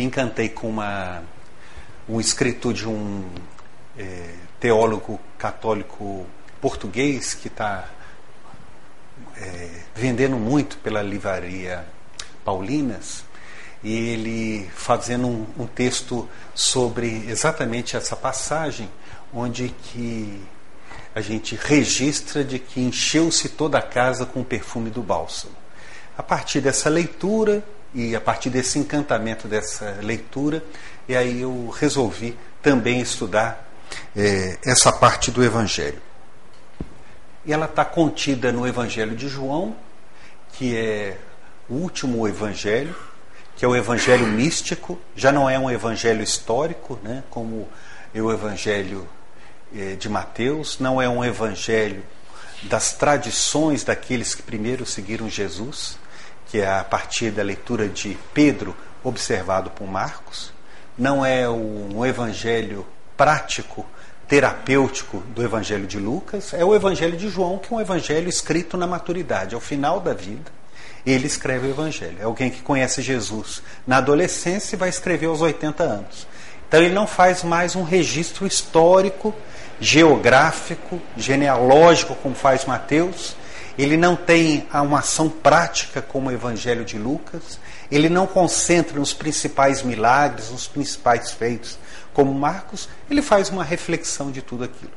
me encantei com uma, um escrito de um é, teólogo católico português que está é, vendendo muito pela livraria Paulinas e ele fazendo um, um, texto sobre exatamente essa passagem onde que a gente registra de que encheu-se toda a casa com o perfume do bálsamo. A partir dessa leitura e a partir desse encantamento dessa leitura, e aí eu resolvi também estudar é, essa parte do Evangelho. E ela está contida no Evangelho de João, que é o último Evangelho, que é o Evangelho místico, já não é um Evangelho histórico, né, como é o Evangelho é, de Mateus, não é um Evangelho das tradições daqueles que primeiro seguiram Jesus, que é a partir da leitura de Pedro, observado por Marcos, não é um evangelho prático, terapêutico do evangelho de Lucas, é o evangelho de João, que é um evangelho escrito na maturidade, ao final da vida. Ele escreve o evangelho. É alguém que conhece Jesus na adolescência e vai escrever aos 80 anos. Então ele não faz mais um registro histórico, geográfico, genealógico, como faz Mateus, ele não tem uma ação prática como o Evangelho de Lucas, ele não concentra nos principais milagres, nos principais feitos, como Marcos, ele faz uma reflexão de tudo aquilo.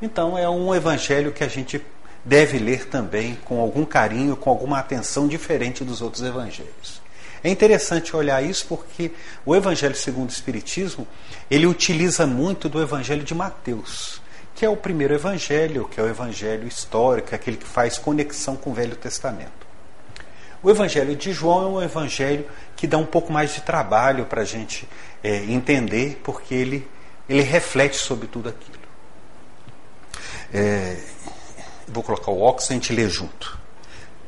Então é um evangelho que a gente deve ler também com algum carinho, com alguma atenção diferente dos outros evangelhos. É interessante olhar isso porque o Evangelho segundo o Espiritismo ele utiliza muito do Evangelho de Mateus que é o primeiro evangelho, que é o evangelho histórico, aquele que faz conexão com o Velho Testamento. O evangelho de João é um evangelho que dá um pouco mais de trabalho para a gente é, entender, porque ele, ele reflete sobre tudo aquilo. É, vou colocar o óculos e a gente lê junto.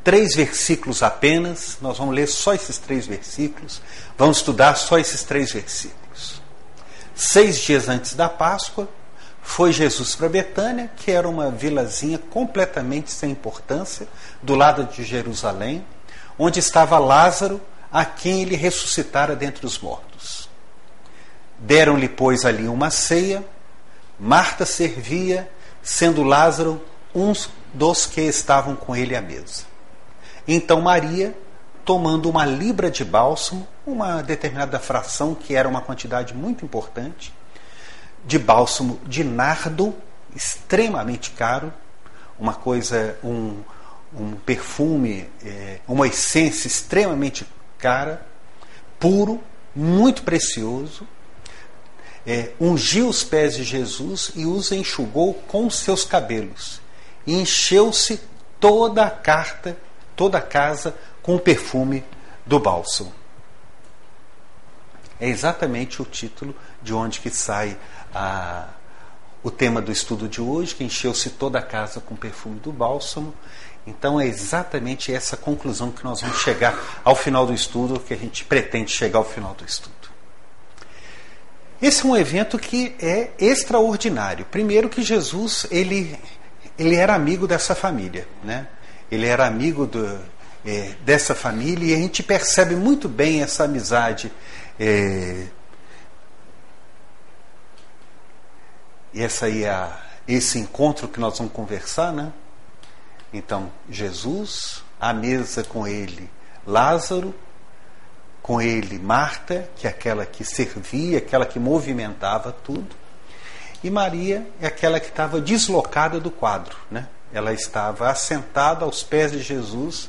Três versículos apenas, nós vamos ler só esses três versículos, vamos estudar só esses três versículos. Seis dias antes da Páscoa, foi Jesus para Betânia, que era uma vilazinha completamente sem importância, do lado de Jerusalém, onde estava Lázaro, a quem ele ressuscitara dentre os mortos. Deram-lhe, pois, ali uma ceia, Marta servia, sendo Lázaro um dos que estavam com ele à mesa. Então Maria, tomando uma libra de bálsamo, uma determinada fração que era uma quantidade muito importante, de bálsamo de nardo, extremamente caro, uma coisa, um, um perfume, é, uma essência extremamente cara, puro, muito precioso. É, ungiu os pés de Jesus e os enxugou com seus cabelos. E encheu-se toda a carta, toda a casa com o perfume do bálsamo. É exatamente o título de onde que sai a, o tema do estudo de hoje, que encheu-se toda a casa com o perfume do bálsamo. Então é exatamente essa conclusão que nós vamos chegar ao final do estudo, que a gente pretende chegar ao final do estudo. Esse é um evento que é extraordinário. Primeiro que Jesus ele, ele era amigo dessa família, né? Ele era amigo do, é, dessa família e a gente percebe muito bem essa amizade é, E essa aí é a, esse encontro que nós vamos conversar, né? Então, Jesus, à mesa com ele, Lázaro, com ele Marta, que é aquela que servia, aquela que movimentava tudo, e Maria é aquela que estava deslocada do quadro, né? Ela estava assentada aos pés de Jesus,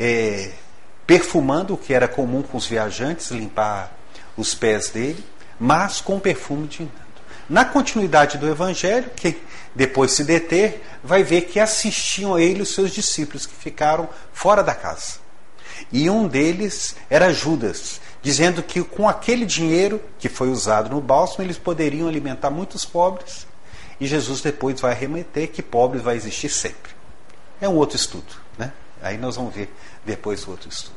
é, perfumando o que era comum com os viajantes, limpar os pés dele, mas com perfume de na continuidade do Evangelho, que depois se deter, vai ver que assistiam a ele os seus discípulos que ficaram fora da casa. E um deles era Judas, dizendo que com aquele dinheiro que foi usado no bálsamo, eles poderiam alimentar muitos pobres. E Jesus depois vai remeter que pobres vai existir sempre. É um outro estudo, né? Aí nós vamos ver depois o outro estudo.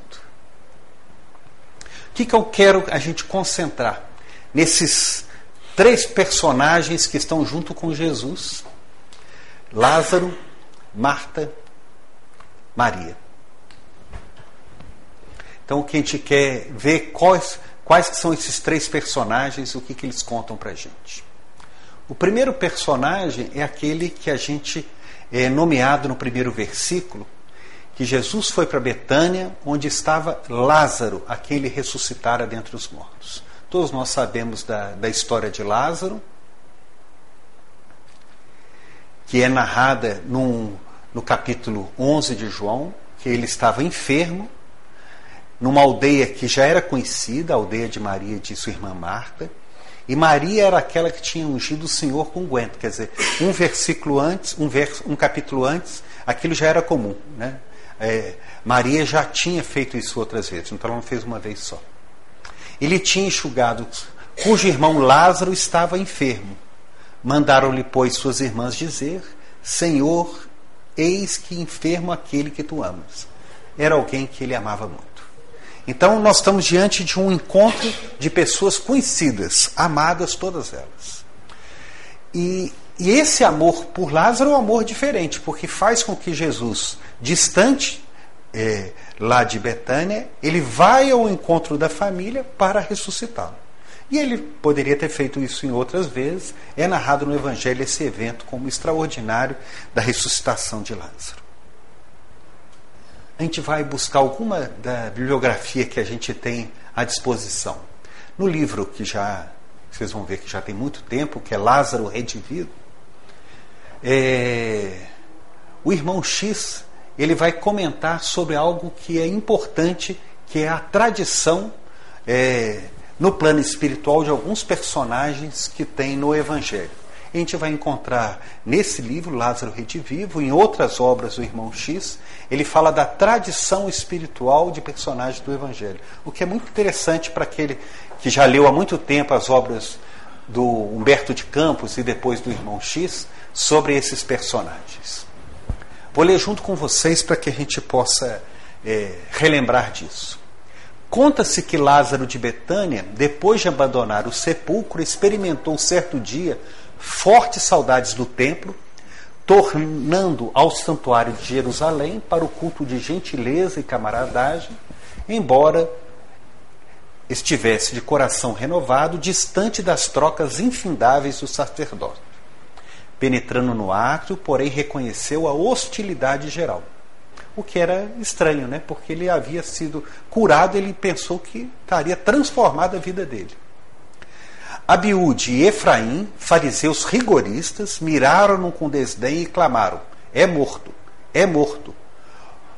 O que, que eu quero a gente concentrar nesses três personagens que estão junto com Jesus: Lázaro, Marta, Maria. Então, o que a gente quer ver quais, Quais são esses três personagens? O que, que eles contam para a gente? O primeiro personagem é aquele que a gente é nomeado no primeiro versículo, que Jesus foi para Betânia, onde estava Lázaro, aquele ressuscitara dentre os mortos. Todos nós sabemos da, da história de Lázaro, que é narrada num, no capítulo 11 de João, que ele estava enfermo, numa aldeia que já era conhecida, a aldeia de Maria e de sua irmã Marta. E Maria era aquela que tinha ungido o Senhor com guento, quer dizer, um versículo antes, um, verso, um capítulo antes, aquilo já era comum. Né? É, Maria já tinha feito isso outras vezes, então ela não fez uma vez só. Ele tinha enxugado, cujo irmão Lázaro estava enfermo. Mandaram-lhe, pois, suas irmãs dizer: Senhor, eis que enfermo aquele que tu amas. Era alguém que ele amava muito. Então, nós estamos diante de um encontro de pessoas conhecidas, amadas todas elas. E, e esse amor por Lázaro é um amor diferente, porque faz com que Jesus, distante é, lá de Betânia, ele vai ao encontro da família para ressuscitá-lo. E ele poderia ter feito isso em outras vezes. É narrado no Evangelho esse evento como extraordinário da ressuscitação de Lázaro. A gente vai buscar alguma da bibliografia que a gente tem à disposição. No livro que já vocês vão ver que já tem muito tempo, que é Lázaro Redivido, é, o irmão X ele vai comentar sobre algo que é importante, que é a tradição é, no plano espiritual de alguns personagens que tem no Evangelho. a gente vai encontrar nesse livro, Lázaro Redivivo, em outras obras do Irmão X, ele fala da tradição espiritual de personagens do Evangelho. O que é muito interessante para aquele que já leu há muito tempo as obras do Humberto de Campos e depois do Irmão X sobre esses personagens. Vou ler junto com vocês para que a gente possa é, relembrar disso. Conta-se que Lázaro de Betânia, depois de abandonar o sepulcro, experimentou certo dia fortes saudades do templo, tornando ao santuário de Jerusalém para o culto de gentileza e camaradagem, embora estivesse de coração renovado, distante das trocas infindáveis do sacerdote. Penetrando no átrio, porém reconheceu a hostilidade geral o que era estranho, né? porque ele havia sido curado, ele pensou que estaria transformada a vida dele. Abiúde e Efraim, fariseus rigoristas, miraram-no com desdém e clamaram: É morto, é morto.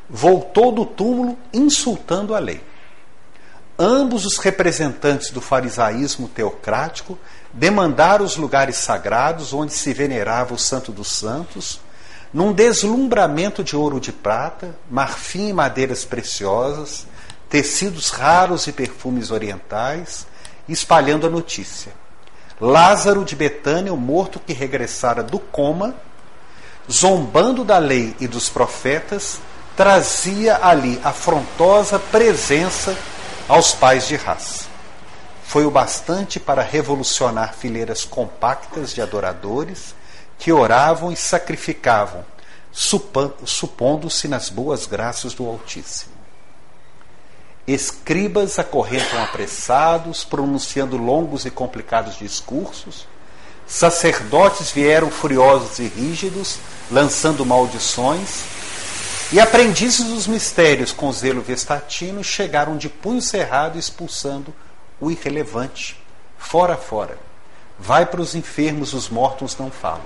Voltou do túmulo insultando a lei. Ambos os representantes do farisaísmo teocrático demandaram os lugares sagrados onde se venerava o Santo dos Santos num deslumbramento de ouro de prata, marfim e madeiras preciosas, tecidos raros e perfumes orientais, espalhando a notícia. Lázaro de Betânia, o morto que regressara do coma, zombando da lei e dos profetas, trazia ali afrontosa presença aos pais de raça. Foi o bastante para revolucionar fileiras compactas de adoradores que oravam e sacrificavam, supondo-se nas boas graças do Altíssimo. Escribas acorrentam apressados, pronunciando longos e complicados discursos. Sacerdotes vieram furiosos e rígidos, lançando maldições. E aprendizes dos mistérios com zelo vestatino chegaram de punho cerrado expulsando o irrelevante, fora fora. Vai para os enfermos, os mortos não falam.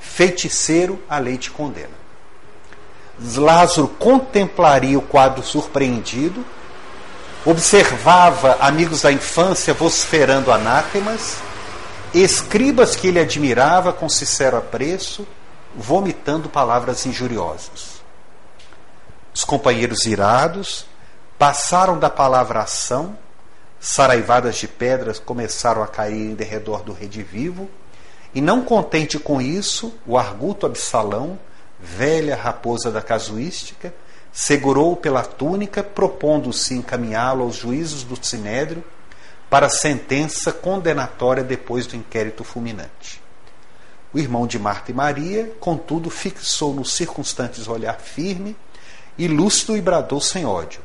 Feiticeiro, a lei te condena. Lázaro contemplaria o quadro surpreendido, observava amigos da infância vociferando anátemas, escribas que ele admirava com sincero apreço, vomitando palavras injuriosas. Os companheiros irados passaram da palavra ação, saraivadas de pedras começaram a cair em derredor do redivivo, e não contente com isso, o arguto Absalão, velha raposa da casuística, segurou-o pela túnica, propondo-se encaminhá-lo aos juízos do Sinédrio para sentença condenatória depois do inquérito fulminante. O irmão de Marta e Maria, contudo, fixou no circunstantes olhar firme e lúcido e bradou sem ódio.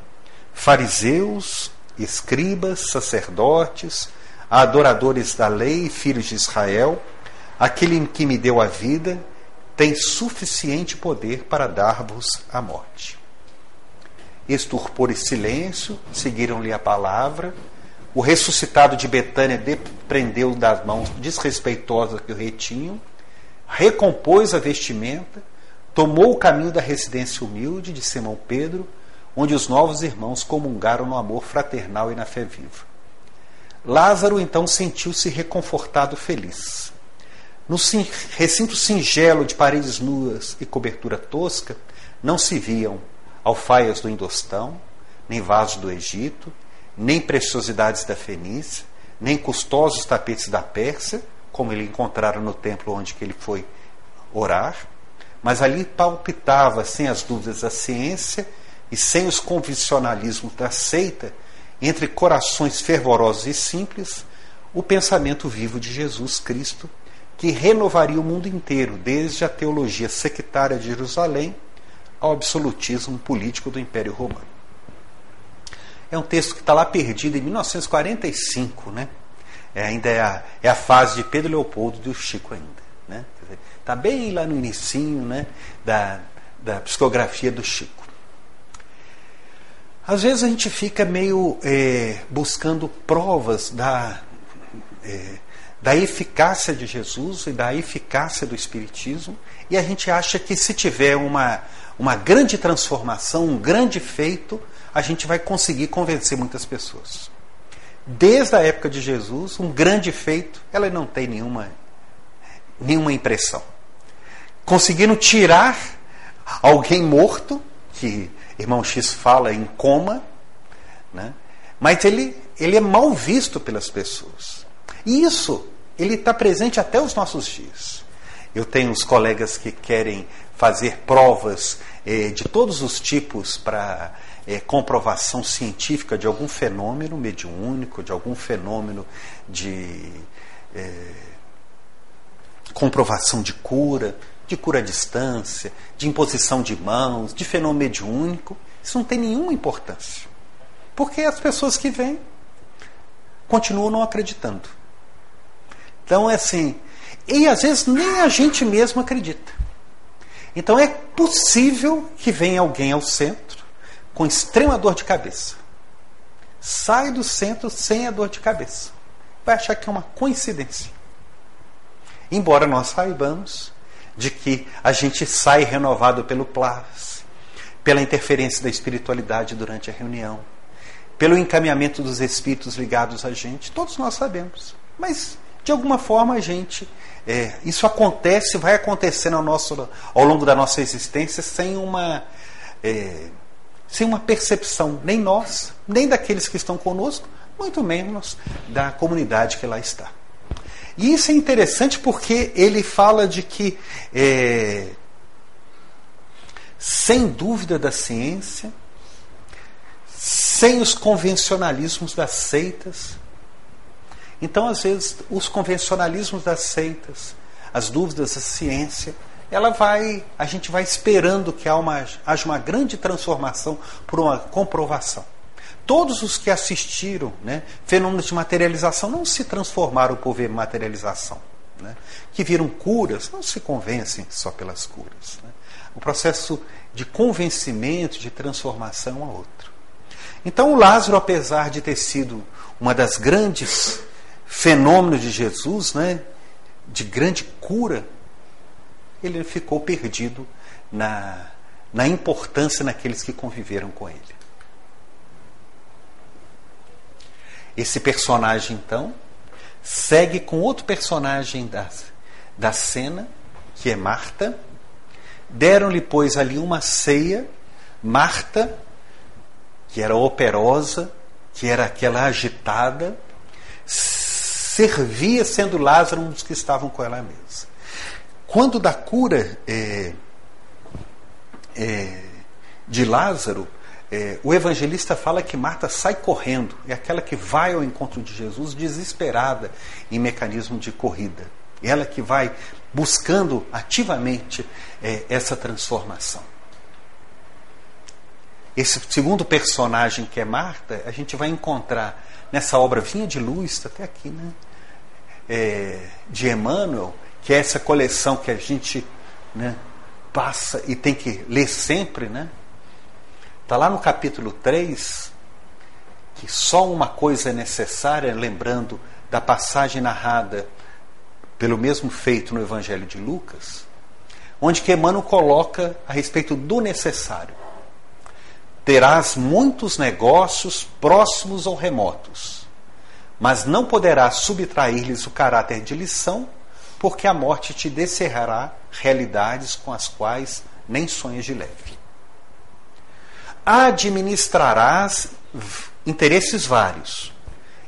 Fariseus, escribas, sacerdotes, adoradores da lei, filhos de Israel, aquele que me deu a vida tem suficiente poder para dar-vos a morte. Estupor e silêncio, seguiram-lhe a palavra. O ressuscitado de Betânia depreendeu das mãos desrespeitosas que o retinham, recompôs a vestimenta, tomou o caminho da residência humilde de Simão Pedro, onde os novos irmãos comungaram no amor fraternal e na fé viva. Lázaro então sentiu-se reconfortado feliz. No recinto singelo de paredes nuas e cobertura tosca, não se viam alfaias do Indostão, nem vasos do Egito, nem preciosidades da Fenícia, nem custosos tapetes da Pérsia, como ele encontrara no templo onde ele foi orar, mas ali palpitava, sem as dúvidas da ciência e sem os convencionalismos da seita, entre corações fervorosos e simples, o pensamento vivo de Jesus Cristo, que renovaria o mundo inteiro, desde a teologia sectária de Jerusalém ao absolutismo político do Império Romano. É um texto que está lá perdido em 1945, né? É, ainda é a, é a fase de Pedro Leopoldo e do Chico ainda. Está bem lá no inicinho né, da, da psicografia do Chico. Às vezes a gente fica meio é, buscando provas da, é, da eficácia de Jesus e da eficácia do Espiritismo, e a gente acha que se tiver uma, uma grande transformação, um grande feito, a gente vai conseguir convencer muitas pessoas. Desde a época de Jesus, um grande feito, ela não tem nenhuma, nenhuma impressão. Conseguiram tirar alguém morto, que irmão X fala em coma, né? mas ele, ele é mal visto pelas pessoas. E isso, ele está presente até os nossos dias. Eu tenho uns colegas que querem fazer provas eh, de todos os tipos para eh, comprovação científica de algum fenômeno mediúnico, de algum fenômeno de eh, comprovação de cura, de cura à distância, de imposição de mãos, de fenômeno mediúnico. Isso não tem nenhuma importância. Porque as pessoas que vêm continuam não acreditando. Então é assim. E às vezes nem a gente mesmo acredita. Então é possível que venha alguém ao centro com extrema dor de cabeça. Sai do centro sem a dor de cabeça. Vai achar que é uma coincidência. Embora nós saibamos de que a gente sai renovado pelo plas, pela interferência da espiritualidade durante a reunião, pelo encaminhamento dos espíritos ligados a gente, todos nós sabemos. Mas, de alguma forma, a gente é, isso acontece, vai acontecendo ao, nosso, ao longo da nossa existência sem uma, é, sem uma percepção, nem nós, nem daqueles que estão conosco, muito menos da comunidade que lá está. E isso é interessante porque ele fala de que, é, sem dúvida da ciência, sem os convencionalismos das seitas, então, às vezes, os convencionalismos das seitas, as dúvidas da ciência, ela vai, a gente vai esperando que uma, haja uma grande transformação por uma comprovação. Todos os que assistiram né, fenômenos de materialização não se transformaram por ver materialização. Né? Que viram curas, não se convencem só pelas curas. Né? O processo de convencimento, de transformação é outro. Então, o Lázaro, apesar de ter sido uma das grandes fenômeno de Jesus, né, de grande cura, ele ficou perdido na, na importância naqueles que conviveram com ele. Esse personagem, então, segue com outro personagem da, da cena, que é Marta. Deram-lhe, pois, ali uma ceia. Marta, que era operosa, que era aquela agitada, servia sendo Lázaro um dos que estavam com ela mesma. Quando da cura é, é, de Lázaro, é, o evangelista fala que Marta sai correndo, é aquela que vai ao encontro de Jesus desesperada em mecanismo de corrida. Ela que vai buscando ativamente é, essa transformação. esse segundo personagem que é Marta, a gente vai encontrar nessa obra Vinha de Luz, está até aqui, né? É, de Emmanuel, que é essa coleção que a gente né, passa e tem que ler sempre, né? Está lá no capítulo 3, que só uma coisa é necessária, lembrando da passagem narrada pelo mesmo feito no Evangelho de Lucas, onde que Emmanuel coloca a respeito do necessário. Terás muitos negócios próximos ou remotos, mas não poderás subtrair-lhes o caráter de lição, porque a morte te descerrará realidades com as quais nem sonhas de leve. Administrarás interesses vários,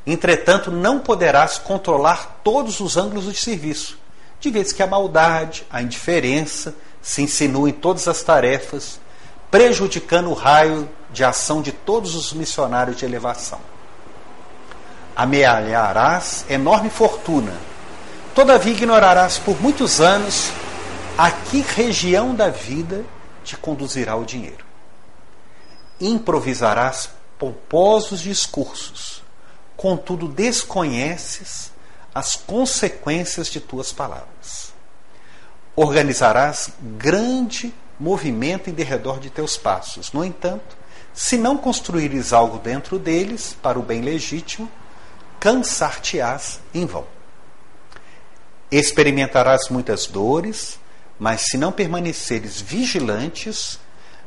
entretanto não poderás controlar todos os ângulos de serviço, de vez que a maldade, a indiferença se insinuam em todas as tarefas, prejudicando o raio de ação de todos os missionários de elevação. Amealharás enorme fortuna, todavia ignorarás por muitos anos a que região da vida te conduzirá o dinheiro. Improvisarás pomposos discursos, contudo desconheces as consequências de tuas palavras. Organizarás grande movimento em derredor de teus passos. No entanto, se não construíres algo dentro deles para o bem legítimo, cansar-te-ás em vão. Experimentarás muitas dores, mas se não permaneceres vigilantes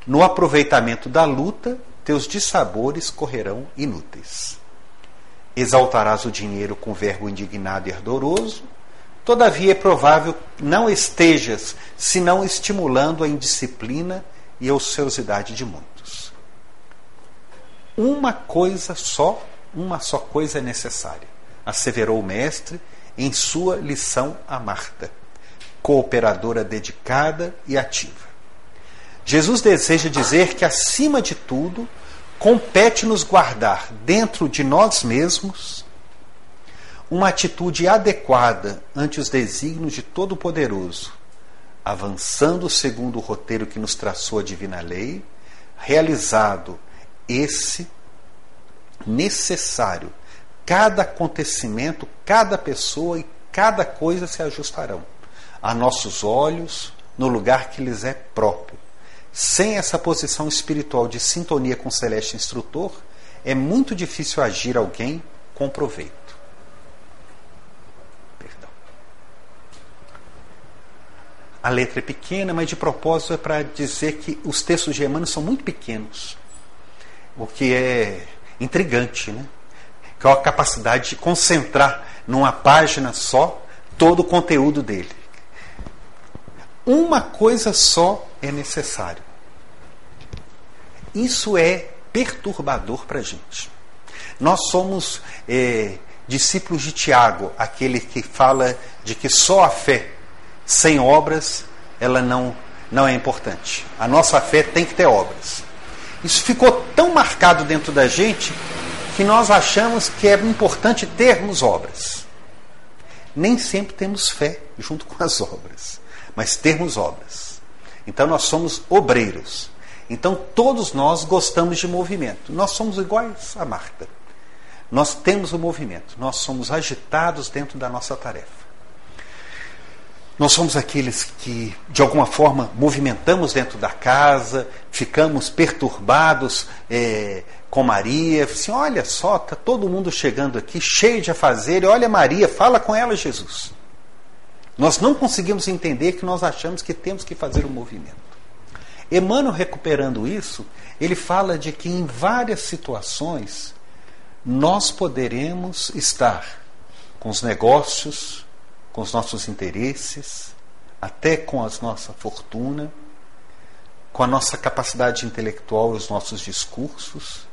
no aproveitamento da luta, teus dissabores correrão inúteis. Exaltarás o dinheiro com verbo indignado e ardoroso, todavia é provável que não estejas senão estimulando a indisciplina e a ociosidade de muitos uma coisa só, uma só coisa é necessária, asseverou o mestre em sua lição a Marta, cooperadora dedicada e ativa. Jesus deseja dizer que, acima de tudo, compete-nos guardar dentro de nós mesmos uma atitude adequada ante os desígnios de Todo-Poderoso, avançando segundo o roteiro que nos traçou a divina lei, realizado esse necessário. Cada acontecimento, cada pessoa e cada coisa se ajustarão a nossos olhos no lugar que lhes é próprio. Sem essa posição espiritual de sintonia com o celeste instrutor, é muito difícil agir alguém com proveito. Perdão. A letra é pequena, mas de propósito é para dizer que os textos de Emmanuel são muito pequenos o que é intrigante, né? que é a capacidade de concentrar numa página só todo o conteúdo dele. Uma coisa só é necessário. Isso é perturbador para a gente. Nós somos é, discípulos de Tiago, aquele que fala de que só a fé sem obras ela não, não é importante. A nossa fé tem que ter obras. Isso ficou tão marcado dentro da gente que nós achamos que é importante termos obras. Nem sempre temos fé junto com as obras, mas termos obras. Então nós somos obreiros. Então todos nós gostamos de movimento. Nós somos iguais a Marta. Nós temos o movimento, nós somos agitados dentro da nossa tarefa. Nós somos aqueles que, de alguma forma, movimentamos dentro da casa, ficamos perturbados é, com Maria. Assim, olha só, está todo mundo chegando aqui, cheio de afazer. Olha Maria, fala com ela, Jesus. Nós não conseguimos entender que nós achamos que temos que fazer um movimento. Emmanuel, recuperando isso, ele fala de que em várias situações nós poderemos estar com os negócios, com os nossos interesses, até com a nossa fortuna, com a nossa capacidade intelectual e os nossos discursos,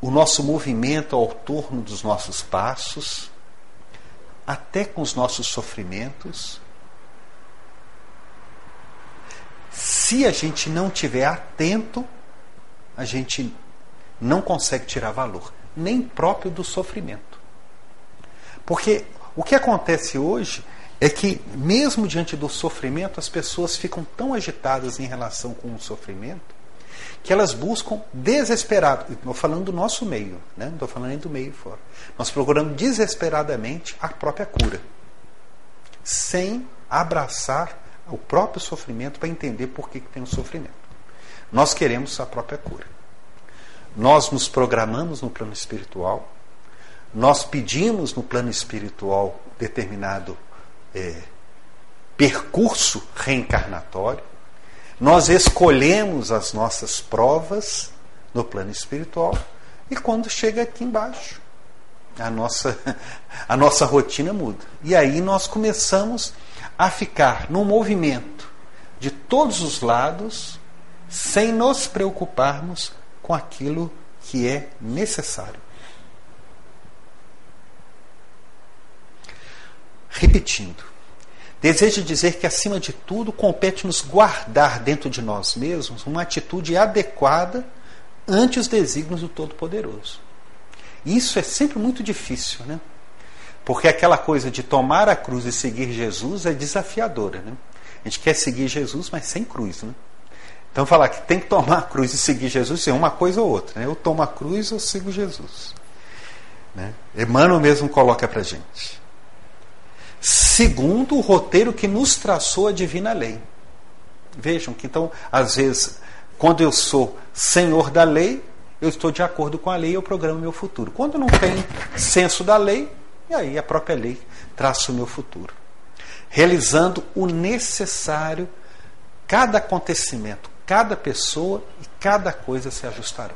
o nosso movimento ao torno dos nossos passos, até com os nossos sofrimentos. Se a gente não tiver atento, a gente não consegue tirar valor, nem próprio do sofrimento. Porque o que acontece hoje é que, mesmo diante do sofrimento, as pessoas ficam tão agitadas em relação com o sofrimento que elas buscam desesperado, estou falando do nosso meio, né? não estou falando nem do meio fora. Nós procuramos desesperadamente a própria cura, sem abraçar o próprio sofrimento para entender por que, que tem o sofrimento. Nós queremos a própria cura. Nós nos programamos no plano espiritual, nós pedimos no plano espiritual determinado é, percurso reencarnatório, nós escolhemos as nossas provas no plano espiritual e quando chega aqui embaixo, a nossa, a nossa rotina muda. E aí nós começamos a ficar num movimento de todos os lados, sem nos preocuparmos com aquilo que é necessário. Repetindo, desejo dizer que, acima de tudo, compete-nos guardar dentro de nós mesmos uma atitude adequada ante os desígnios do Todo-Poderoso. Isso é sempre muito difícil, né? Porque aquela coisa de tomar a cruz e seguir Jesus é desafiadora, né? A gente quer seguir Jesus, mas sem cruz, né? Então falar que tem que tomar a cruz e seguir Jesus é uma coisa ou outra. Né? Eu tomo a cruz ou sigo Jesus. Né? Emmanuel mesmo coloca para gente segundo o roteiro que nos traçou a divina lei. Vejam que então, às vezes, quando eu sou senhor da lei, eu estou de acordo com a lei e eu programo meu futuro. Quando não tem senso da lei, e aí a própria lei traça o meu futuro. Realizando o necessário, cada acontecimento, cada pessoa e cada coisa se ajustarão.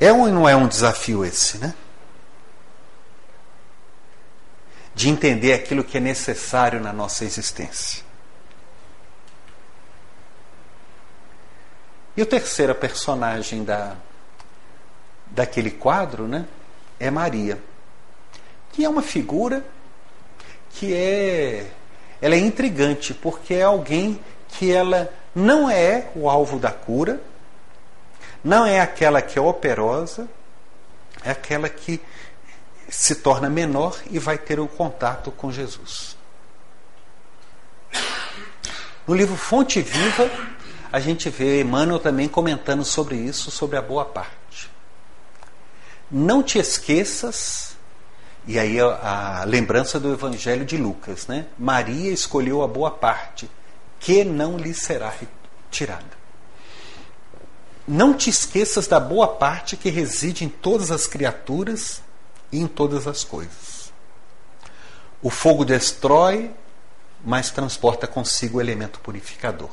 É ou não é um desafio esse, né? De entender aquilo que é necessário na nossa existência. E o terceira personagem da, daquele quadro né, é Maria, que é uma figura que é, ela é intrigante, porque é alguém que ela não é o alvo da cura, não é aquela que é operosa, é aquela que se torna menor e vai ter o contato com Jesus. No livro Fonte Viva, a gente vê Emmanuel também comentando sobre isso, sobre a boa parte. Não te esqueças, e aí a, a lembrança do Evangelho de Lucas, né? Maria escolheu a boa parte, que não lhe será retirada. Não te esqueças da boa parte que reside em todas as criaturas e em todas as coisas. O fogo destrói, mas transporta consigo o elemento purificador.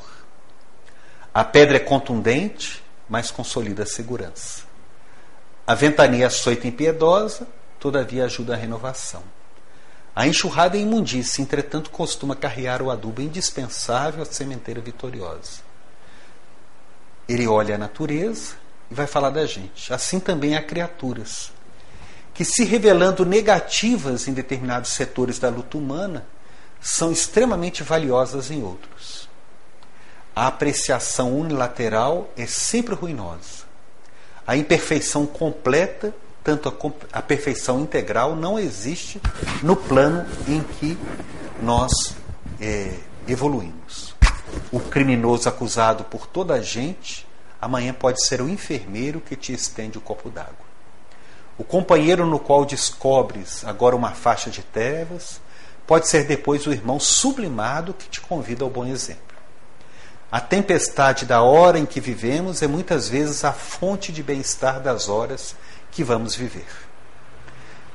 A pedra é contundente, mas consolida a segurança. A ventania é açoita impiedosa, todavia ajuda a renovação. A enxurrada é imundícia, entretanto, costuma carrear o adubo indispensável à sementeira vitoriosa. Ele olha a natureza e vai falar da gente. Assim também há criaturas que, se revelando negativas em determinados setores da luta humana, são extremamente valiosas em outros. A apreciação unilateral é sempre ruinosa. A imperfeição completa, tanto a, a perfeição integral, não existe no plano em que nós é, evoluímos. O criminoso acusado por toda a gente, amanhã pode ser o enfermeiro que te estende o copo d'água. O companheiro no qual descobres agora uma faixa de trevas pode ser depois o irmão sublimado que te convida ao bom exemplo. A tempestade da hora em que vivemos é muitas vezes a fonte de bem-estar das horas que vamos viver.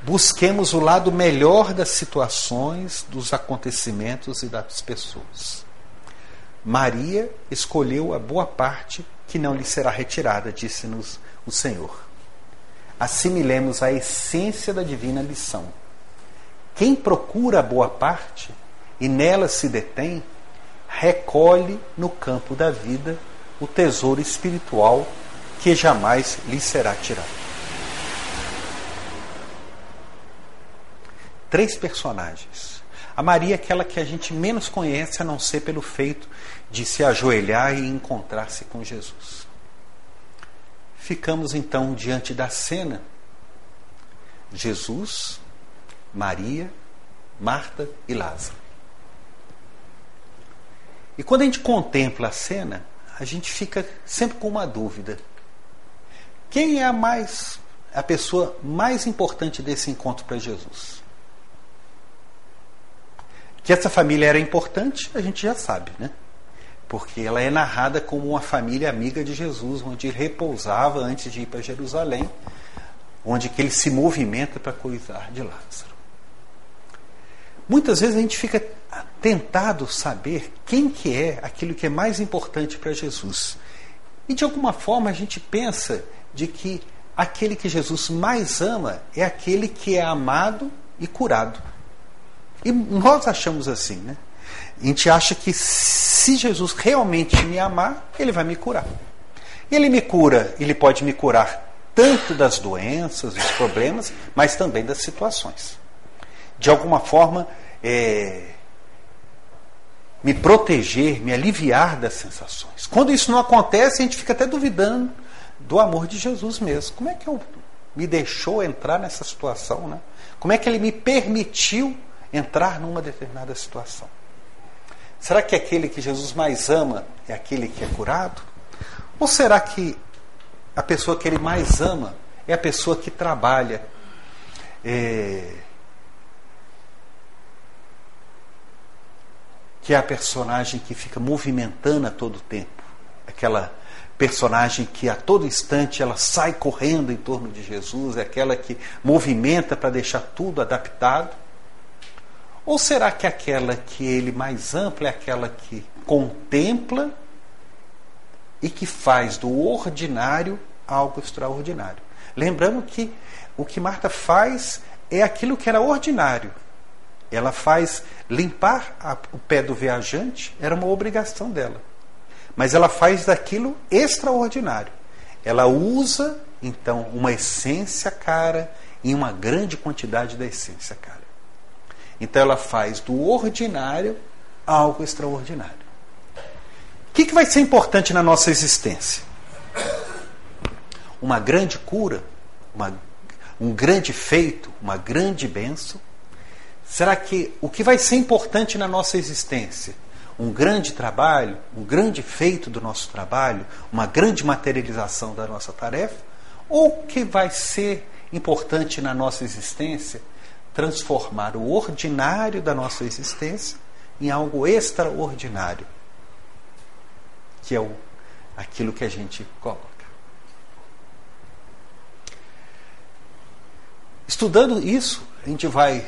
Busquemos o lado melhor das situações, dos acontecimentos e das pessoas. Maria escolheu a boa parte que não lhe será retirada, disse-nos o Senhor assimilemos a essência da divina lição. Quem procura a boa parte e nela se detém, recolhe no campo da vida o tesouro espiritual que jamais lhe será tirado. Três personagens. A Maria é aquela que a gente menos conhece, a não ser pelo feito de se ajoelhar e encontrar-se com Jesus. Ficamos então diante da cena. Jesus, Maria, Marta e Lázaro. E quando a gente contempla a cena, a gente fica sempre com uma dúvida. Quem é a mais a pessoa mais importante desse encontro para Jesus? Que essa família era importante, a gente já sabe, né? Porque ela é narrada como uma família amiga de Jesus, onde ele repousava antes de ir para Jerusalém, onde que ele se movimenta para cuidar de Lázaro. Muitas vezes a gente fica tentado saber quem que é aquilo que é mais importante para Jesus. E de alguma forma a gente pensa de que aquele que Jesus mais ama é aquele que é amado e curado. E nós achamos assim, né? A gente acha que se Jesus realmente me amar, ele vai me curar. Ele me cura, ele pode me curar tanto das doenças, dos problemas, mas também das situações. De alguma forma, é, me proteger, me aliviar das sensações. Quando isso não acontece, a gente fica até duvidando do amor de Jesus mesmo. Como é que eu me deixou entrar nessa situação, né? Como é que ele me permitiu entrar numa determinada situação? Será que aquele que Jesus mais ama é aquele que é curado? Ou será que a pessoa que ele mais ama é a pessoa que trabalha é, que é a personagem que fica movimentando a todo tempo, aquela personagem que a todo instante ela sai correndo em torno de Jesus, é aquela que movimenta para deixar tudo adaptado? Ou será que aquela que ele mais ampla é aquela que contempla e que faz do ordinário algo extraordinário? Lembrando que o que Marta faz é aquilo que era ordinário, ela faz limpar a, o pé do viajante, era uma obrigação dela. Mas ela faz daquilo extraordinário. Ela usa, então, uma essência cara em uma grande quantidade da essência cara. Então ela faz do ordinário algo extraordinário. O que, que vai ser importante na nossa existência? Uma grande cura, uma, um grande feito, uma grande benção Será que o que vai ser importante na nossa existência? Um grande trabalho, um grande feito do nosso trabalho, uma grande materialização da nossa tarefa? Ou o que vai ser importante na nossa existência? Transformar o ordinário da nossa existência em algo extraordinário, que é o, aquilo que a gente coloca. Estudando isso, a gente vai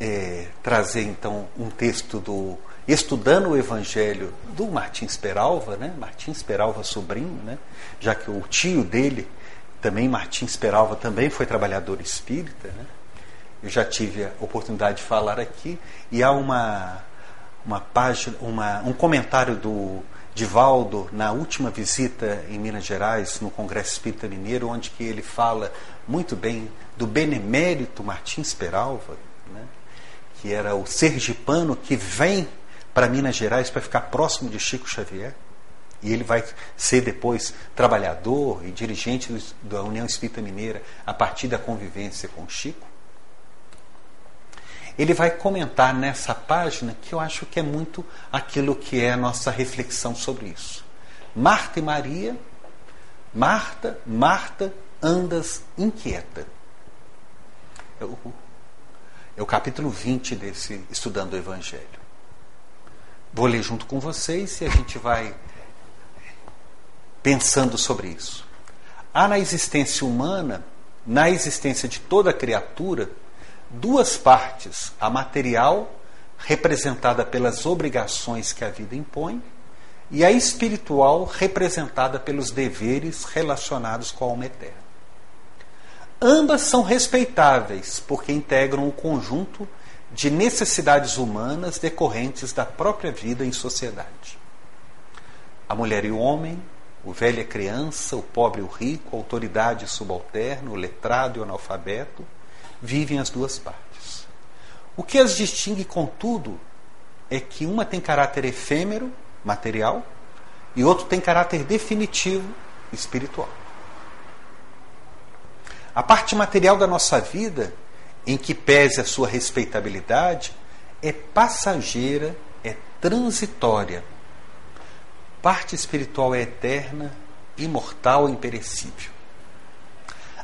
é, trazer então um texto do Estudando o Evangelho do Martins Peralva, né? Martins Peralva sobrinho, né? já que o tio dele, também Martins Peralva, também foi trabalhador espírita. Né? Eu já tive a oportunidade de falar aqui e há uma, uma página, uma, um comentário do Divaldo na última visita em Minas Gerais, no Congresso Espírita Mineiro, onde que ele fala muito bem do benemérito Martins Peralva, que era o sergipano que vem para Minas Gerais para ficar próximo de Chico Xavier. E ele vai ser depois trabalhador e dirigente da União Espírita Mineira a partir da convivência com Chico. Ele vai comentar nessa página que eu acho que é muito aquilo que é a nossa reflexão sobre isso. Marta e Maria, Marta, Marta, andas inquieta. Eu, é o capítulo 20 desse Estudando o Evangelho. Vou ler junto com vocês e a gente vai pensando sobre isso. Há na existência humana, na existência de toda criatura, duas partes: a material, representada pelas obrigações que a vida impõe, e a espiritual, representada pelos deveres relacionados com a alma eterna. Ambas são respeitáveis, porque integram o conjunto de necessidades humanas decorrentes da própria vida em sociedade. A mulher e o homem, o velho e a criança, o pobre e o rico, a autoridade e subalterno, o letrado e o analfabeto, vivem as duas partes. O que as distingue, contudo, é que uma tem caráter efêmero, material, e outro tem caráter definitivo, espiritual. A parte material da nossa vida, em que pese a sua respeitabilidade, é passageira, é transitória. parte espiritual é eterna, imortal imperecível.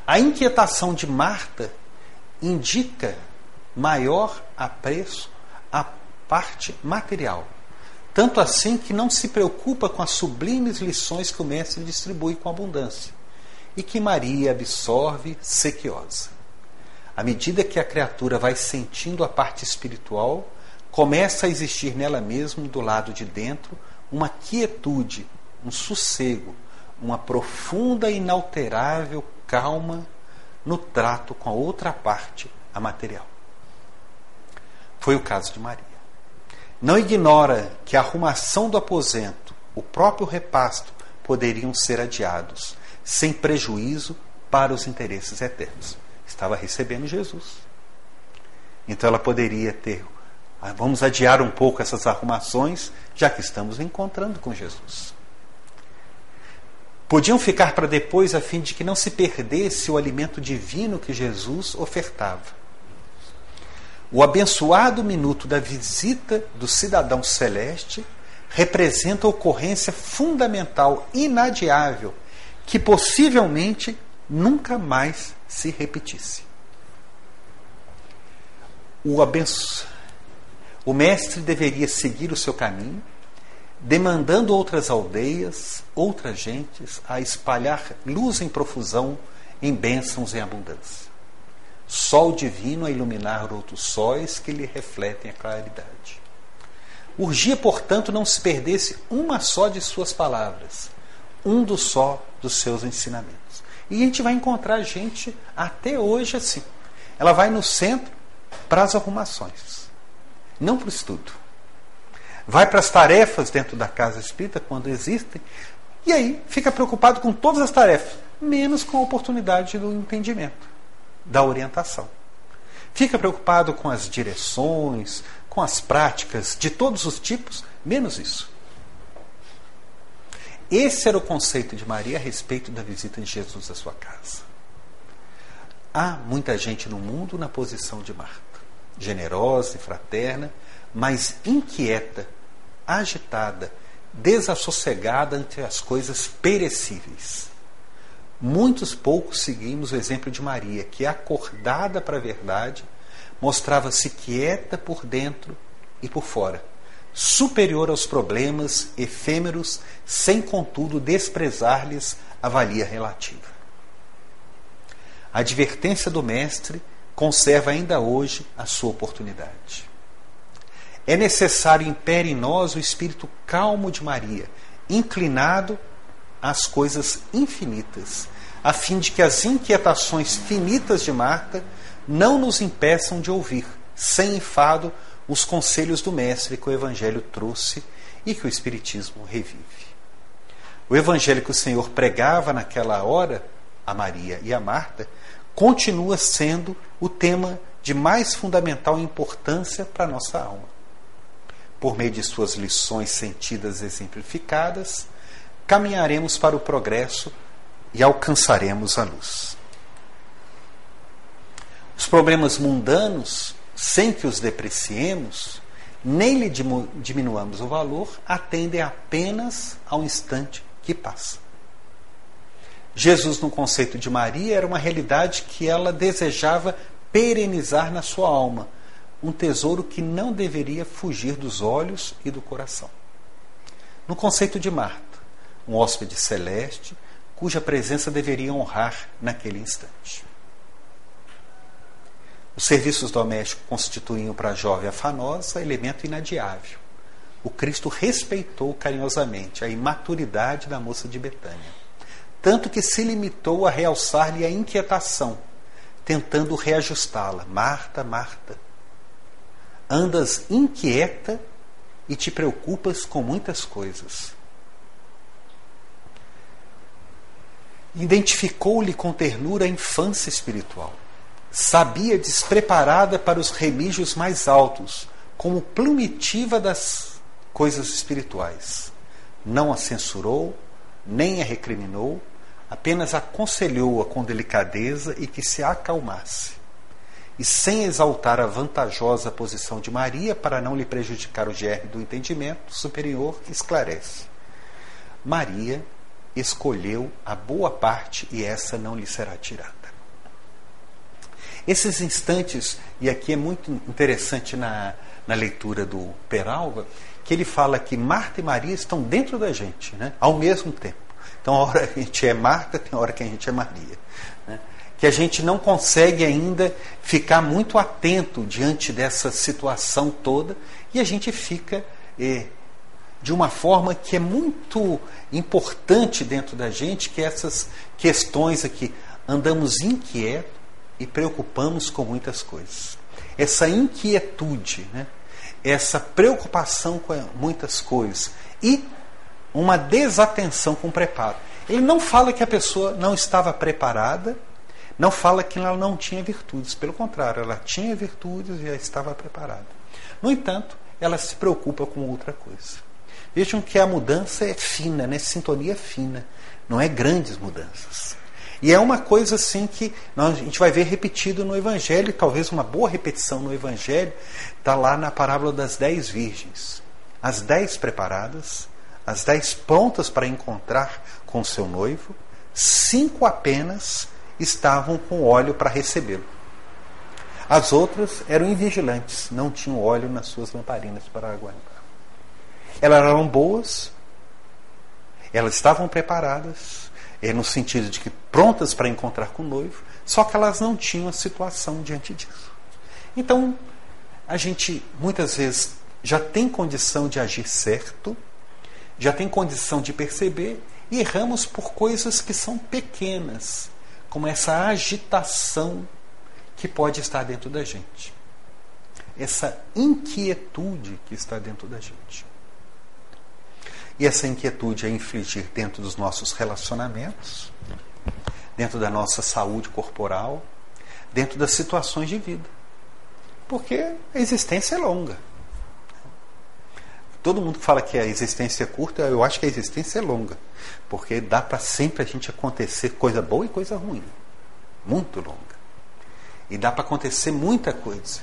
A inquietação de Marta indica maior apreço à parte material. Tanto assim que não se preocupa com as sublimes lições que o Mestre distribui com abundância e que Maria absorve sequiosa. À medida que a criatura vai sentindo a parte espiritual, começa a existir nela mesmo, do lado de dentro, uma quietude, um sossego, uma profunda e inalterável calma no trato com a outra parte, a material. Foi o caso de Maria. Não ignora que a arrumação do aposento, o próprio repasto, poderiam ser adiados, sem prejuízo para os interesses eternos. Estava recebendo Jesus. Então ela poderia ter. Ah, vamos adiar um pouco essas arrumações, já que estamos encontrando com Jesus. Podiam ficar para depois a fim de que não se perdesse o alimento divino que Jesus ofertava. O abençoado minuto da visita do cidadão celeste representa a ocorrência fundamental, inadiável, que possivelmente nunca mais se repetisse. O, abenço... o mestre deveria seguir o seu caminho, demandando outras aldeias, outras gentes, a espalhar luz em profusão, em bênçãos em abundância. Sol divino a iluminar outros sóis que lhe refletem a claridade. Urgia, portanto, não se perdesse uma só de suas palavras, um do só dos seus ensinamentos. E a gente vai encontrar gente até hoje assim. Ela vai no centro para as arrumações, não para o estudo. Vai para as tarefas dentro da casa espírita, quando existem, e aí fica preocupado com todas as tarefas, menos com a oportunidade do entendimento, da orientação. Fica preocupado com as direções, com as práticas de todos os tipos, menos isso. Esse era o conceito de Maria a respeito da visita de Jesus à sua casa. Há muita gente no mundo na posição de Marta, generosa e fraterna, mas inquieta, agitada, desassossegada ante as coisas perecíveis. Muitos poucos seguimos o exemplo de Maria, que, acordada para a verdade, mostrava-se quieta por dentro e por fora superior aos problemas efêmeros, sem contudo desprezar-lhes a valia relativa. A advertência do Mestre conserva ainda hoje a sua oportunidade. É necessário impere em nós o espírito calmo de Maria, inclinado às coisas infinitas, a fim de que as inquietações finitas de Marta não nos impeçam de ouvir, sem enfado, os conselhos do Mestre que o Evangelho trouxe e que o Espiritismo revive. O Evangelho que o Senhor pregava naquela hora a Maria e a Marta continua sendo o tema de mais fundamental importância para a nossa alma. Por meio de suas lições sentidas e exemplificadas, caminharemos para o progresso e alcançaremos a luz. Os problemas mundanos sem que os depreciemos, nem lhe diminuamos o valor, atendem apenas ao instante que passa. Jesus, no conceito de Maria, era uma realidade que ela desejava perenizar na sua alma, um tesouro que não deveria fugir dos olhos e do coração. No conceito de Marta, um hóspede celeste, cuja presença deveria honrar naquele instante. Os serviços domésticos constituíam para a jovem afanosa elemento inadiável. O Cristo respeitou carinhosamente a imaturidade da moça de Betânia, tanto que se limitou a realçar-lhe a inquietação, tentando reajustá-la. Marta, Marta, andas inquieta e te preocupas com muitas coisas. Identificou-lhe com ternura a infância espiritual sabia despreparada para os remígios mais altos, como plumitiva das coisas espirituais. Não a censurou, nem a recriminou, apenas aconselhou-a com delicadeza e que se acalmasse. E sem exaltar a vantajosa posição de Maria para não lhe prejudicar o germe do entendimento superior, esclarece. Maria escolheu a boa parte e essa não lhe será tirada. Esses instantes, e aqui é muito interessante na, na leitura do Peralva, que ele fala que Marta e Maria estão dentro da gente, né? ao mesmo tempo. Então, a hora que a gente é Marta, tem a hora que a gente é Maria. Que a gente não consegue ainda ficar muito atento diante dessa situação toda e a gente fica eh, de uma forma que é muito importante dentro da gente, que essas questões aqui. Andamos inquietos e preocupamos com muitas coisas. Essa inquietude, né? essa preocupação com muitas coisas e uma desatenção com o preparo. Ele não fala que a pessoa não estava preparada, não fala que ela não tinha virtudes, pelo contrário, ela tinha virtudes e já estava preparada. No entanto, ela se preocupa com outra coisa. Vejam que a mudança é fina, né? sintonia fina, não é grandes mudanças. E é uma coisa assim que nós, a gente vai ver repetido no Evangelho, talvez uma boa repetição no Evangelho, está lá na parábola das dez virgens. As dez preparadas, as dez prontas para encontrar com seu noivo, cinco apenas estavam com óleo para recebê-lo. As outras eram invigilantes, não tinham óleo nas suas lamparinas para aguardar. Elas eram boas, elas estavam preparadas, é, no sentido de que prontas para encontrar com o noivo, só que elas não tinham a situação diante disso. Então, a gente muitas vezes já tem condição de agir certo, já tem condição de perceber e erramos por coisas que são pequenas, como essa agitação que pode estar dentro da gente. Essa inquietude que está dentro da gente. E essa inquietude é infligir dentro dos nossos relacionamentos, dentro da nossa saúde corporal, dentro das situações de vida. Porque a existência é longa. Todo mundo fala que a existência é curta, eu acho que a existência é longa. Porque dá para sempre a gente acontecer coisa boa e coisa ruim. Muito longa. E dá para acontecer muita coisa.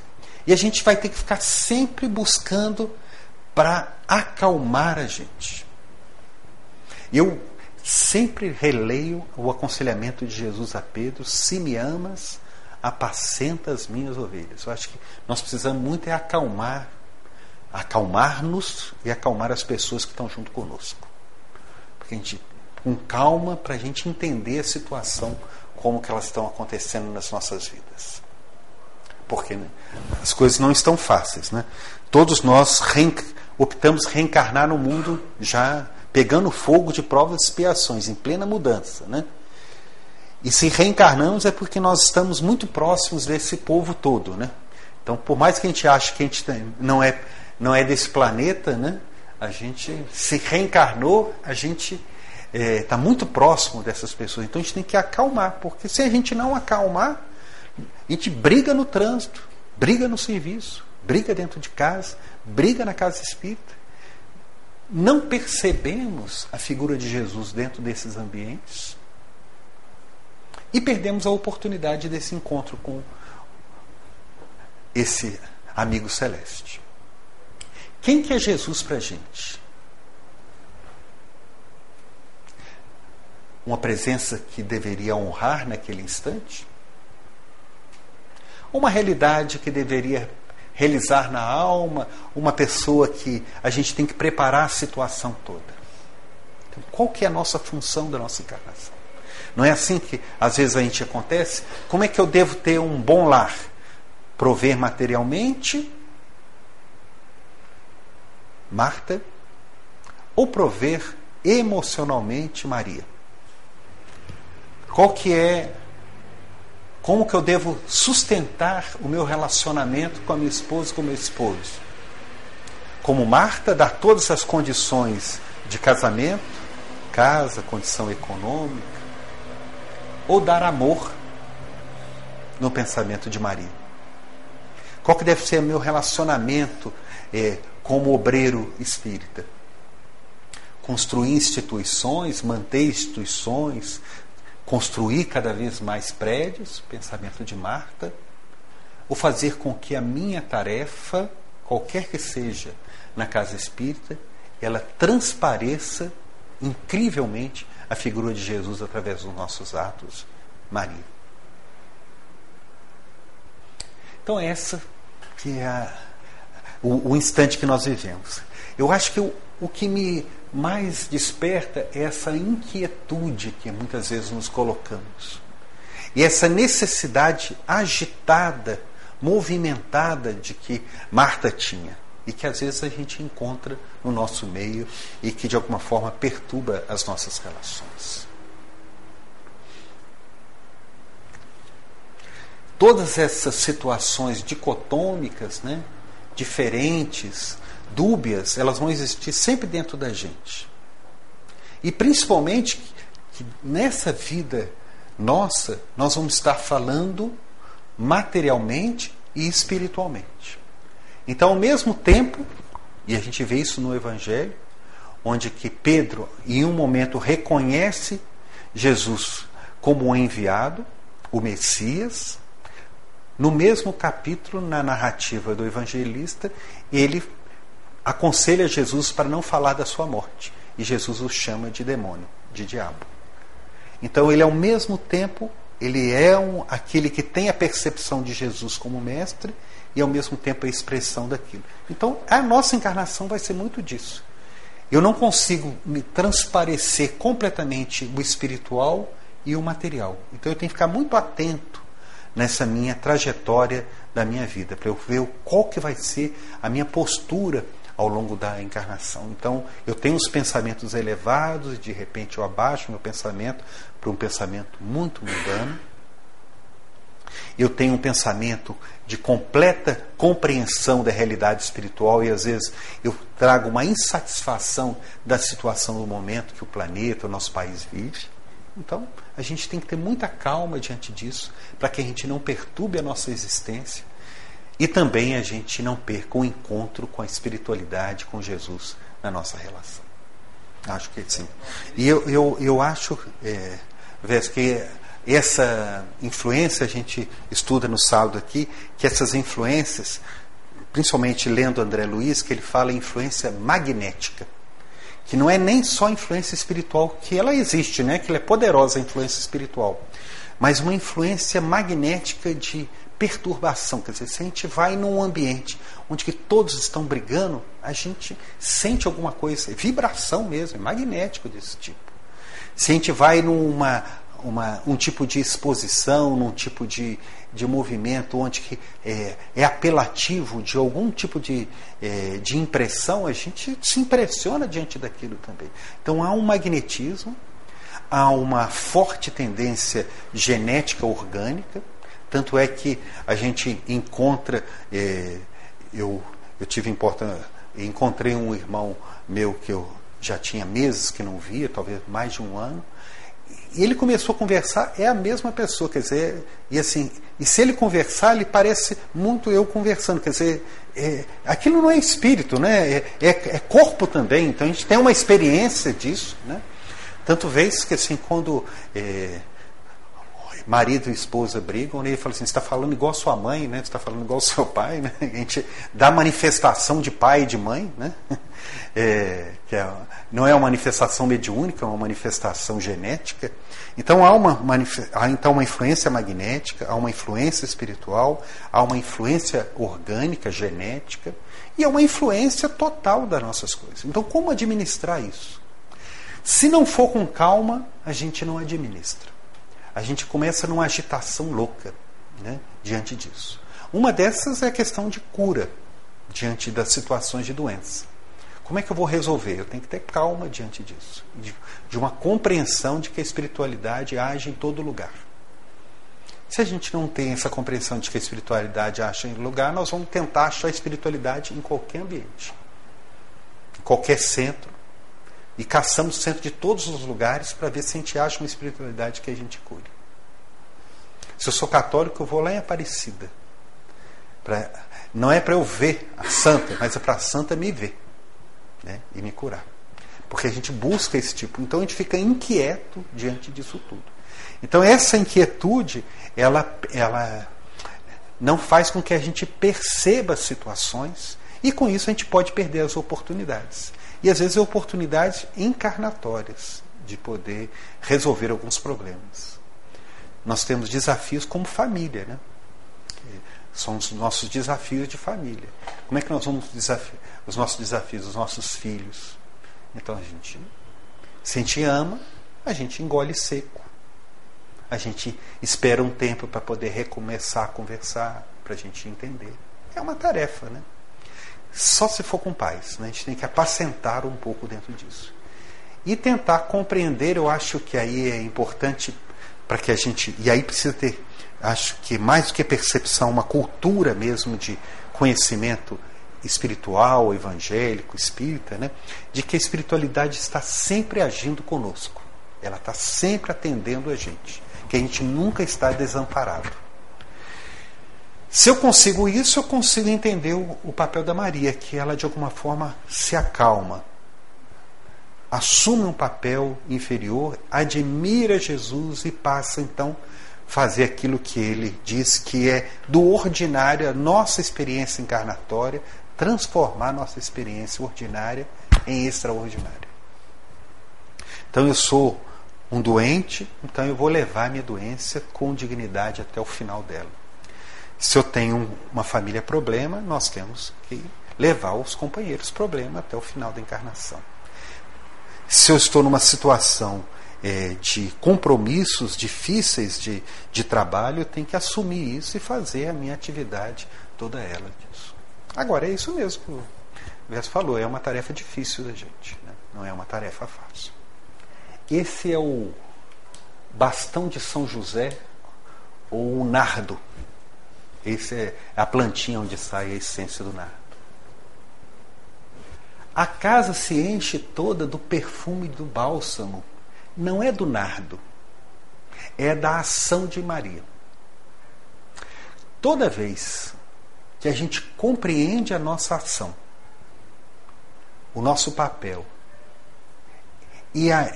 E a gente vai ter que ficar sempre buscando para acalmar a gente. Eu sempre releio o aconselhamento de Jesus a Pedro: se me amas, apacenta as minhas ovelhas. Eu acho que nós precisamos muito é acalmar, acalmar-nos e acalmar as pessoas que estão junto conosco. Porque a gente, com calma, para a gente entender a situação, como que elas estão acontecendo nas nossas vidas. Porque né, as coisas não estão fáceis. Né? Todos nós optamos reencarnar no mundo já pegando fogo de provas e expiações, em plena mudança. Né? E se reencarnamos é porque nós estamos muito próximos desse povo todo. Né? Então, por mais que a gente ache que a gente não é, não é desse planeta, né? a gente se reencarnou, a gente está é, tá muito próximo dessas pessoas. Então a gente tem que acalmar, porque se a gente não acalmar, a gente briga no trânsito, briga no serviço, briga dentro de casa, briga na casa espírita não percebemos a figura de Jesus dentro desses ambientes e perdemos a oportunidade desse encontro com esse amigo celeste. Quem que é Jesus para a gente? Uma presença que deveria honrar naquele instante? Uma realidade que deveria realizar na alma, uma pessoa que a gente tem que preparar a situação toda. Então, qual que é a nossa função da nossa encarnação? Não é assim que às vezes a gente acontece? Como é que eu devo ter um bom lar? Prover materialmente, Marta, ou prover emocionalmente, Maria? Qual que é como que eu devo sustentar o meu relacionamento com a minha esposa com o meu esposo? Como Marta, dar todas as condições de casamento, casa, condição econômica, ou dar amor no pensamento de Maria? Qual que deve ser o meu relacionamento é, como obreiro espírita? Construir instituições, manter instituições, construir cada vez mais prédios, pensamento de Marta, ou fazer com que a minha tarefa, qualquer que seja na casa espírita, ela transpareça incrivelmente a figura de Jesus através dos nossos atos, Maria. Então, essa que é a, o, o, instante que nós vivemos. Eu acho que o, o que me mais desperta é essa inquietude que muitas vezes nos colocamos. E essa necessidade agitada, movimentada de que Marta tinha e que às vezes a gente encontra no nosso meio e que de alguma forma perturba as nossas relações. Todas essas situações dicotômicas, né, diferentes, dúbias, elas vão existir sempre dentro da gente. E principalmente que nessa vida nossa, nós vamos estar falando materialmente e espiritualmente. Então, ao mesmo tempo, e a gente vê isso no Evangelho, onde que Pedro, em um momento, reconhece Jesus como o enviado, o Messias, no mesmo capítulo, na narrativa do evangelista, ele aconselha Jesus para não falar da sua morte. E Jesus o chama de demônio, de diabo. Então ele ao mesmo tempo, ele é um, aquele que tem a percepção de Jesus como mestre e ao mesmo tempo a expressão daquilo. Então a nossa encarnação vai ser muito disso. Eu não consigo me transparecer completamente o espiritual e o material. Então eu tenho que ficar muito atento nessa minha trajetória da minha vida, para eu ver qual que vai ser a minha postura ao longo da encarnação. Então, eu tenho os pensamentos elevados e de repente eu abaixo meu pensamento para um pensamento muito mundano. Eu tenho um pensamento de completa compreensão da realidade espiritual e às vezes eu trago uma insatisfação da situação do momento que o planeta, o nosso país vive. Então, a gente tem que ter muita calma diante disso, para que a gente não perturbe a nossa existência e também a gente não perca o encontro com a espiritualidade, com Jesus na nossa relação. Acho que sim. E eu, eu, eu acho, é, que essa influência, a gente estuda no sábado aqui, que essas influências, principalmente lendo André Luiz, que ele fala influência magnética que não é nem só influência espiritual, que ela existe, né? que ela é poderosa a influência espiritual, mas uma influência magnética de perturbação. Quer dizer, se a gente vai num ambiente onde que todos estão brigando, a gente sente alguma coisa, é vibração mesmo, é magnético desse tipo. Se a gente vai numa uma, um tipo de exposição, num tipo de, de movimento onde que é, é apelativo de algum tipo de, é, de impressão, a gente se impressiona diante daquilo também. Então há um magnetismo, há uma forte tendência genética orgânica, tanto é que a gente encontra, é, eu, eu tive importância, encontrei um irmão meu que eu já tinha meses que não via, talvez mais de um ano, ele começou a conversar, é a mesma pessoa, quer dizer, e assim, e se ele conversar, ele parece muito eu conversando, quer dizer, é, aquilo não é espírito, né? É, é, é, corpo também, então a gente tem uma experiência disso, né? Tanto vez que assim, quando é, marido e esposa brigam, né, ele fala assim, você está falando igual sua mãe, né? Você está falando igual seu pai, né? A gente dá manifestação de pai e de mãe, né? É, que é, não é uma manifestação mediúnica, é uma manifestação genética. Então há uma, há então uma influência magnética, há uma influência espiritual, há uma influência orgânica, genética, e há uma influência total das nossas coisas. Então, como administrar isso? Se não for com calma, a gente não administra a gente começa numa agitação louca né, diante disso. Uma dessas é a questão de cura diante das situações de doença. Como é que eu vou resolver? Eu tenho que ter calma diante disso, de, de uma compreensão de que a espiritualidade age em todo lugar. Se a gente não tem essa compreensão de que a espiritualidade age em lugar, nós vamos tentar achar a espiritualidade em qualquer ambiente, em qualquer centro, e caçamos centro de todos os lugares para ver se a gente acha uma espiritualidade que a gente cure. Se eu sou católico, eu vou lá em Aparecida. Pra, não é para eu ver a santa, mas é para a santa me ver né, e me curar. Porque a gente busca esse tipo. Então a gente fica inquieto diante disso tudo. Então essa inquietude, ela, ela não faz com que a gente perceba as situações e com isso a gente pode perder as oportunidades. E às vezes oportunidades encarnatórias de poder resolver alguns problemas. Nós temos desafios como família, né? São os nossos desafios de família. Como é que nós vamos desafiar os nossos desafios, os nossos filhos? Então a gente, se a gente ama, a gente engole seco. A gente espera um tempo para poder recomeçar a conversar, para a gente entender. É uma tarefa, né? Só se for com paz. Né? A gente tem que apacentar um pouco dentro disso. E tentar compreender, eu acho que aí é importante para que a gente. E aí precisa ter acho que mais do que percepção, uma cultura mesmo de conhecimento espiritual, evangélico, espírita, né? de que a espiritualidade está sempre agindo conosco. Ela está sempre atendendo a gente. Que a gente nunca está desamparado. Se eu consigo isso, eu consigo entender o, o papel da Maria, que ela de alguma forma se acalma, assume um papel inferior, admira Jesus e passa então fazer aquilo que ele diz que é do ordinário, a nossa experiência encarnatória, transformar nossa experiência ordinária em extraordinária. Então eu sou um doente, então eu vou levar minha doença com dignidade até o final dela. Se eu tenho uma família problema, nós temos que levar os companheiros problema até o final da encarnação. Se eu estou numa situação é, de compromissos difíceis de, de trabalho, eu tenho que assumir isso e fazer a minha atividade, toda ela disso. Agora, é isso mesmo que o verso falou, é uma tarefa difícil da gente, né? não é uma tarefa fácil. Esse é o bastão de São José ou o nardo. Esse é a plantinha onde sai a essência do nardo. A casa se enche toda do perfume do bálsamo não é do nardo, é da ação de Maria. Toda vez que a gente compreende a nossa ação, o nosso papel, e, a,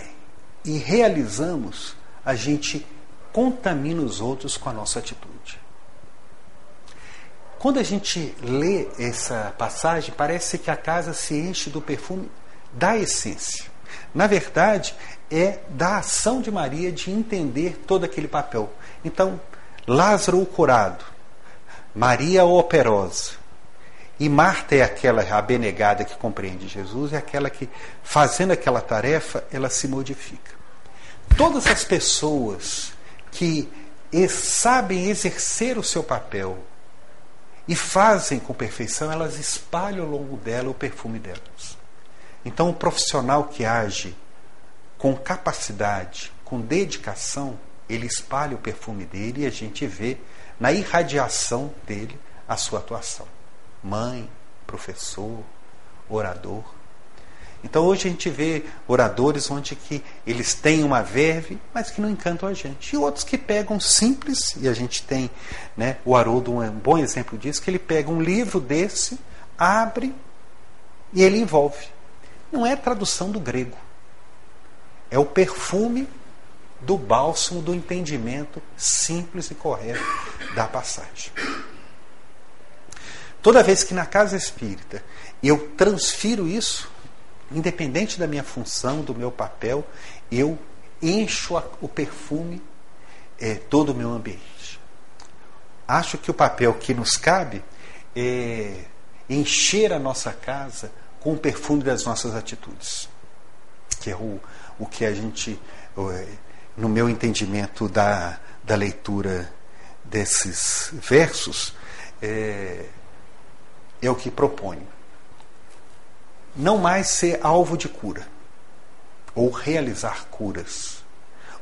e realizamos, a gente contamina os outros com a nossa atitude. Quando a gente lê essa passagem, parece que a casa se enche do perfume da essência. Na verdade, é da ação de Maria de entender todo aquele papel. Então, Lázaro o curado, Maria o operosa, e Marta é aquela abnegada que compreende Jesus, é aquela que, fazendo aquela tarefa, ela se modifica. Todas as pessoas que sabem exercer o seu papel e fazem com perfeição, elas espalham ao longo dela o perfume delas. Então, o profissional que age com capacidade, com dedicação, ele espalha o perfume dele e a gente vê na irradiação dele a sua atuação. Mãe, professor, orador. Então hoje a gente vê oradores onde que eles têm uma verve, mas que não encantam a gente. E outros que pegam simples, e a gente tem, né, o Haroldo um bom exemplo disso, que ele pega um livro desse, abre e ele envolve. Não é tradução do grego. É o perfume do bálsamo do entendimento simples e correto da passagem. Toda vez que na casa espírita eu transfiro isso, independente da minha função, do meu papel, eu encho a, o perfume é, todo o meu ambiente. Acho que o papel que nos cabe é encher a nossa casa com o perfume das nossas atitudes, que é o, o que a gente, no meu entendimento da, da leitura desses versos, é, é o que proponho. Não mais ser alvo de cura, ou realizar curas,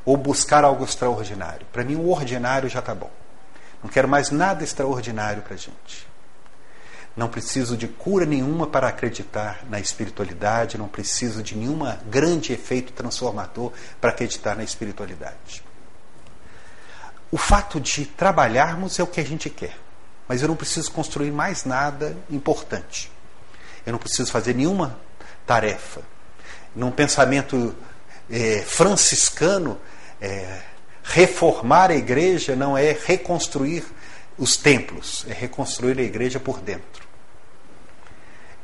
ou buscar algo extraordinário. Para mim, o ordinário já está bom. Não quero mais nada extraordinário para a gente. Não preciso de cura nenhuma para acreditar na espiritualidade, não preciso de nenhuma grande efeito transformador para acreditar na espiritualidade. O fato de trabalharmos é o que a gente quer, mas eu não preciso construir mais nada importante. Eu não preciso fazer nenhuma tarefa. Num pensamento é, franciscano, é, reformar a igreja não é reconstruir os templos, é reconstruir a igreja por dentro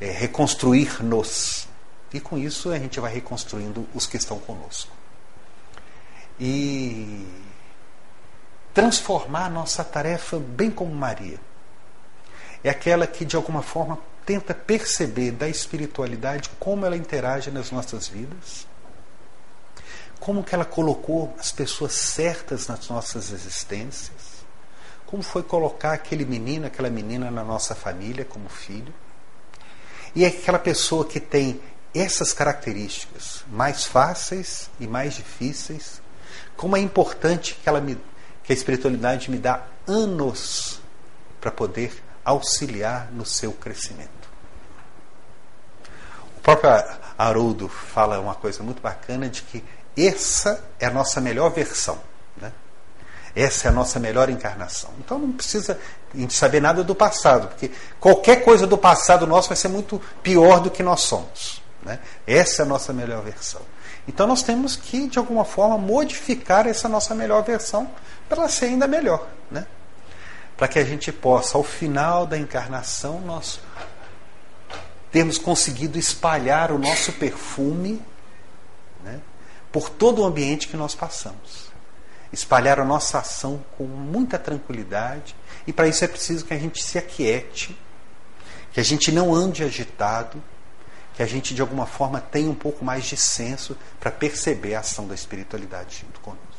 é, reconstruir-nos. E com isso a gente vai reconstruindo os que estão conosco. E transformar a nossa tarefa bem como Maria. É aquela que de alguma forma tenta perceber da espiritualidade como ela interage nas nossas vidas, como que ela colocou as pessoas certas nas nossas existências, como foi colocar aquele menino, aquela menina na nossa família como filho. E é aquela pessoa que tem essas características mais fáceis e mais difíceis, como é importante que, ela me, que a espiritualidade me dá anos para poder auxiliar no seu crescimento. O próprio Haroldo fala uma coisa muito bacana de que essa é a nossa melhor versão. Né? Essa é a nossa melhor encarnação. Então não precisa a gente saber nada do passado, porque qualquer coisa do passado nosso vai ser muito pior do que nós somos. Né? Essa é a nossa melhor versão. Então nós temos que, de alguma forma, modificar essa nossa melhor versão para ela ser ainda melhor. Né? Para que a gente possa, ao final da encarnação, nós termos conseguido espalhar o nosso perfume né, por todo o ambiente que nós passamos. Espalhar a nossa ação com muita tranquilidade, e para isso é preciso que a gente se aquiete, que a gente não ande agitado, que a gente de alguma forma tenha um pouco mais de senso para perceber a ação da espiritualidade junto conosco.